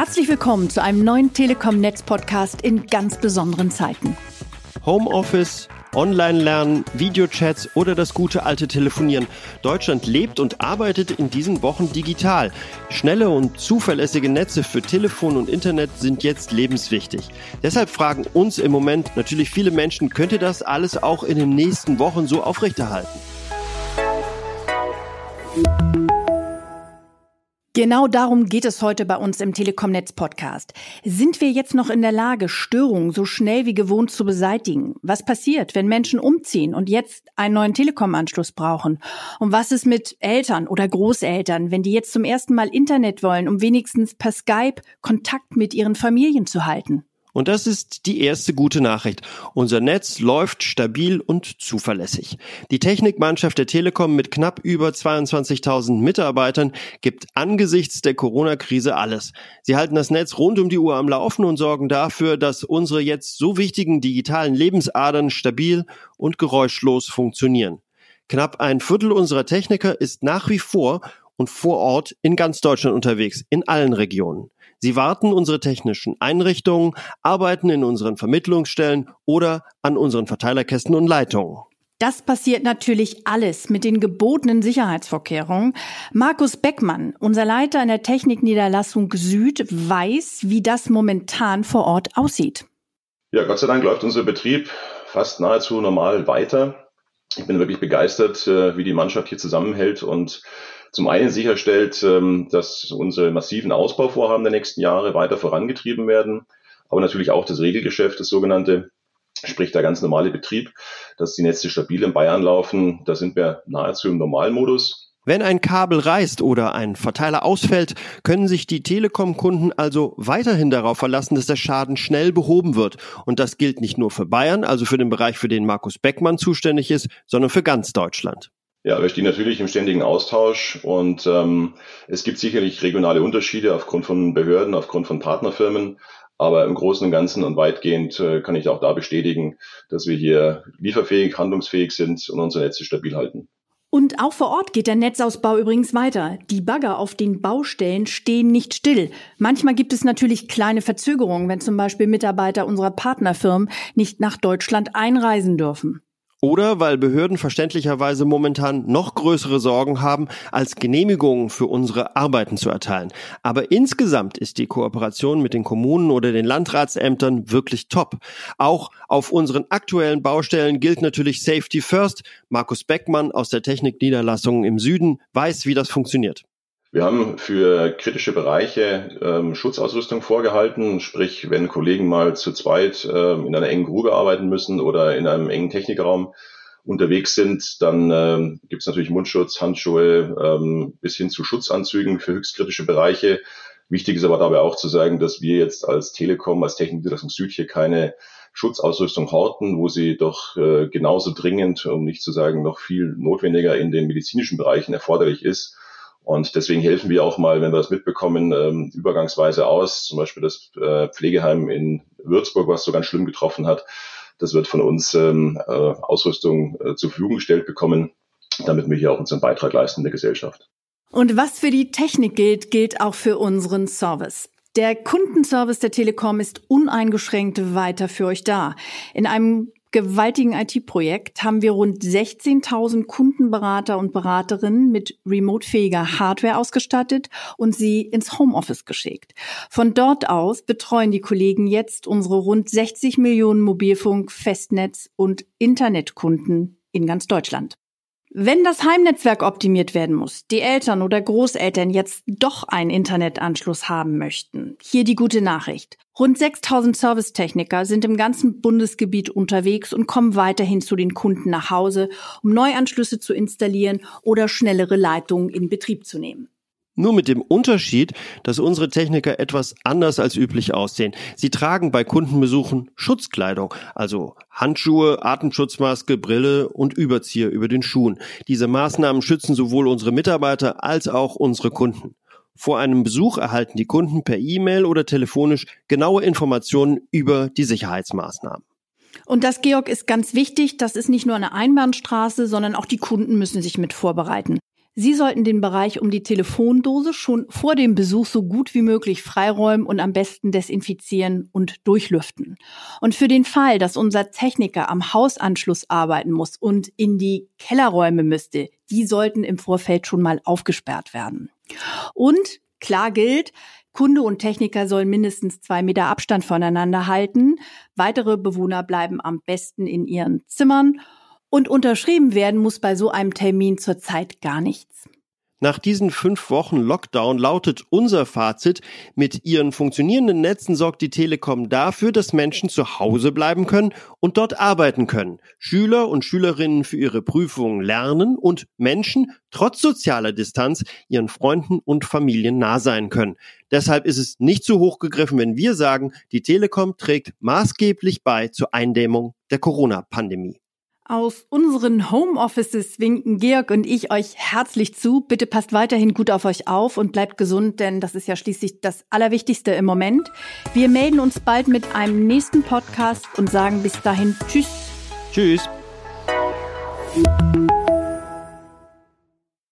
Herzlich willkommen zu einem neuen Telekom-Netz-Podcast in ganz besonderen Zeiten. Homeoffice, Online-Lernen, Videochats oder das gute alte Telefonieren. Deutschland lebt und arbeitet in diesen Wochen digital. Schnelle und zuverlässige Netze für Telefon und Internet sind jetzt lebenswichtig. Deshalb fragen uns im Moment natürlich viele Menschen, könnt ihr das alles auch in den nächsten Wochen so aufrechterhalten? Genau darum geht es heute bei uns im Telekom-Netz Podcast. Sind wir jetzt noch in der Lage, Störungen so schnell wie gewohnt zu beseitigen? Was passiert, wenn Menschen umziehen und jetzt einen neuen Telekom-Anschluss brauchen? Und was ist mit Eltern oder Großeltern, wenn die jetzt zum ersten Mal Internet wollen, um wenigstens per Skype Kontakt mit ihren Familien zu halten? Und das ist die erste gute Nachricht. Unser Netz läuft stabil und zuverlässig. Die Technikmannschaft der Telekom mit knapp über 22.000 Mitarbeitern gibt angesichts der Corona-Krise alles. Sie halten das Netz rund um die Uhr am Laufen und sorgen dafür, dass unsere jetzt so wichtigen digitalen Lebensadern stabil und geräuschlos funktionieren. Knapp ein Viertel unserer Techniker ist nach wie vor und vor Ort in ganz Deutschland unterwegs, in allen Regionen. Sie warten unsere technischen Einrichtungen, arbeiten in unseren Vermittlungsstellen oder an unseren Verteilerkästen und Leitungen. Das passiert natürlich alles mit den gebotenen Sicherheitsvorkehrungen. Markus Beckmann, unser Leiter in der Technikniederlassung Süd, weiß, wie das momentan vor Ort aussieht. Ja, Gott sei Dank läuft unser Betrieb fast nahezu normal weiter. Ich bin wirklich begeistert, äh, wie die Mannschaft hier zusammenhält und zum einen sicherstellt, ähm, dass unsere massiven Ausbauvorhaben der nächsten Jahre weiter vorangetrieben werden, aber natürlich auch das Regelgeschäft, das sogenannte, sprich der ganz normale Betrieb, dass die Netze stabil in Bayern laufen. Da sind wir nahezu im Normalmodus. Wenn ein Kabel reißt oder ein Verteiler ausfällt, können sich die Telekom-Kunden also weiterhin darauf verlassen, dass der Schaden schnell behoben wird. Und das gilt nicht nur für Bayern, also für den Bereich, für den Markus Beckmann zuständig ist, sondern für ganz Deutschland. Ja, wir stehen natürlich im ständigen Austausch und ähm, es gibt sicherlich regionale Unterschiede aufgrund von Behörden, aufgrund von Partnerfirmen. Aber im Großen und Ganzen und weitgehend äh, kann ich auch da bestätigen, dass wir hier lieferfähig, handlungsfähig sind und unsere Netze stabil halten. Und auch vor Ort geht der Netzausbau übrigens weiter. Die Bagger auf den Baustellen stehen nicht still. Manchmal gibt es natürlich kleine Verzögerungen, wenn zum Beispiel Mitarbeiter unserer Partnerfirmen nicht nach Deutschland einreisen dürfen. Oder weil Behörden verständlicherweise momentan noch größere Sorgen haben, als Genehmigungen für unsere Arbeiten zu erteilen. Aber insgesamt ist die Kooperation mit den Kommunen oder den Landratsämtern wirklich top. Auch auf unseren aktuellen Baustellen gilt natürlich Safety First. Markus Beckmann aus der Technikniederlassung im Süden weiß, wie das funktioniert. Wir haben für kritische Bereiche ähm, Schutzausrüstung vorgehalten, sprich, wenn Kollegen mal zu zweit ähm, in einer engen Grube arbeiten müssen oder in einem engen Technikraum unterwegs sind, dann ähm, gibt es natürlich Mundschutz, Handschuhe ähm, bis hin zu Schutzanzügen für höchstkritische Bereiche. Wichtig ist aber dabei auch zu sagen, dass wir jetzt als Telekom, als Technikniederlassung Süd hier keine Schutzausrüstung horten, wo sie doch äh, genauso dringend, um nicht zu sagen noch viel notwendiger in den medizinischen Bereichen erforderlich ist. Und deswegen helfen wir auch mal, wenn wir das mitbekommen, ähm, übergangsweise aus. Zum Beispiel das äh, Pflegeheim in Würzburg, was so ganz schlimm getroffen hat. Das wird von uns ähm, äh, Ausrüstung äh, zur Verfügung gestellt bekommen, damit wir hier auch unseren Beitrag leisten in der Gesellschaft. Und was für die Technik gilt, gilt auch für unseren Service. Der Kundenservice der Telekom ist uneingeschränkt weiter für euch da. In einem gewaltigen IT-Projekt haben wir rund 16.000 Kundenberater und Beraterinnen mit remote-fähiger Hardware ausgestattet und sie ins Homeoffice geschickt. Von dort aus betreuen die Kollegen jetzt unsere rund 60 Millionen Mobilfunk-, Festnetz- und Internetkunden in ganz Deutschland. Wenn das Heimnetzwerk optimiert werden muss, die Eltern oder Großeltern jetzt doch einen Internetanschluss haben möchten, hier die gute Nachricht. Rund 6000 Servicetechniker sind im ganzen Bundesgebiet unterwegs und kommen weiterhin zu den Kunden nach Hause, um Neuanschlüsse zu installieren oder schnellere Leitungen in Betrieb zu nehmen. Nur mit dem Unterschied, dass unsere Techniker etwas anders als üblich aussehen. Sie tragen bei Kundenbesuchen Schutzkleidung, also Handschuhe, Atemschutzmaske, Brille und Überzieher über den Schuhen. Diese Maßnahmen schützen sowohl unsere Mitarbeiter als auch unsere Kunden. Vor einem Besuch erhalten die Kunden per E-Mail oder telefonisch genaue Informationen über die Sicherheitsmaßnahmen. Und das, Georg, ist ganz wichtig. Das ist nicht nur eine Einbahnstraße, sondern auch die Kunden müssen sich mit vorbereiten. Sie sollten den Bereich um die Telefondose schon vor dem Besuch so gut wie möglich freiräumen und am besten desinfizieren und durchlüften. Und für den Fall, dass unser Techniker am Hausanschluss arbeiten muss und in die Kellerräume müsste, die sollten im Vorfeld schon mal aufgesperrt werden. Und klar gilt, Kunde und Techniker sollen mindestens zwei Meter Abstand voneinander halten. Weitere Bewohner bleiben am besten in ihren Zimmern und unterschrieben werden muss bei so einem Termin zurzeit gar nichts. Nach diesen fünf Wochen Lockdown lautet unser Fazit, mit ihren funktionierenden Netzen sorgt die Telekom dafür, dass Menschen zu Hause bleiben können und dort arbeiten können. Schüler und Schülerinnen für ihre Prüfungen lernen und Menschen trotz sozialer Distanz ihren Freunden und Familien nah sein können. Deshalb ist es nicht zu hoch gegriffen, wenn wir sagen, die Telekom trägt maßgeblich bei zur Eindämmung der Corona-Pandemie. Aus unseren Homeoffices winken Georg und ich euch herzlich zu. Bitte passt weiterhin gut auf euch auf und bleibt gesund, denn das ist ja schließlich das Allerwichtigste im Moment. Wir melden uns bald mit einem nächsten Podcast und sagen bis dahin Tschüss. Tschüss.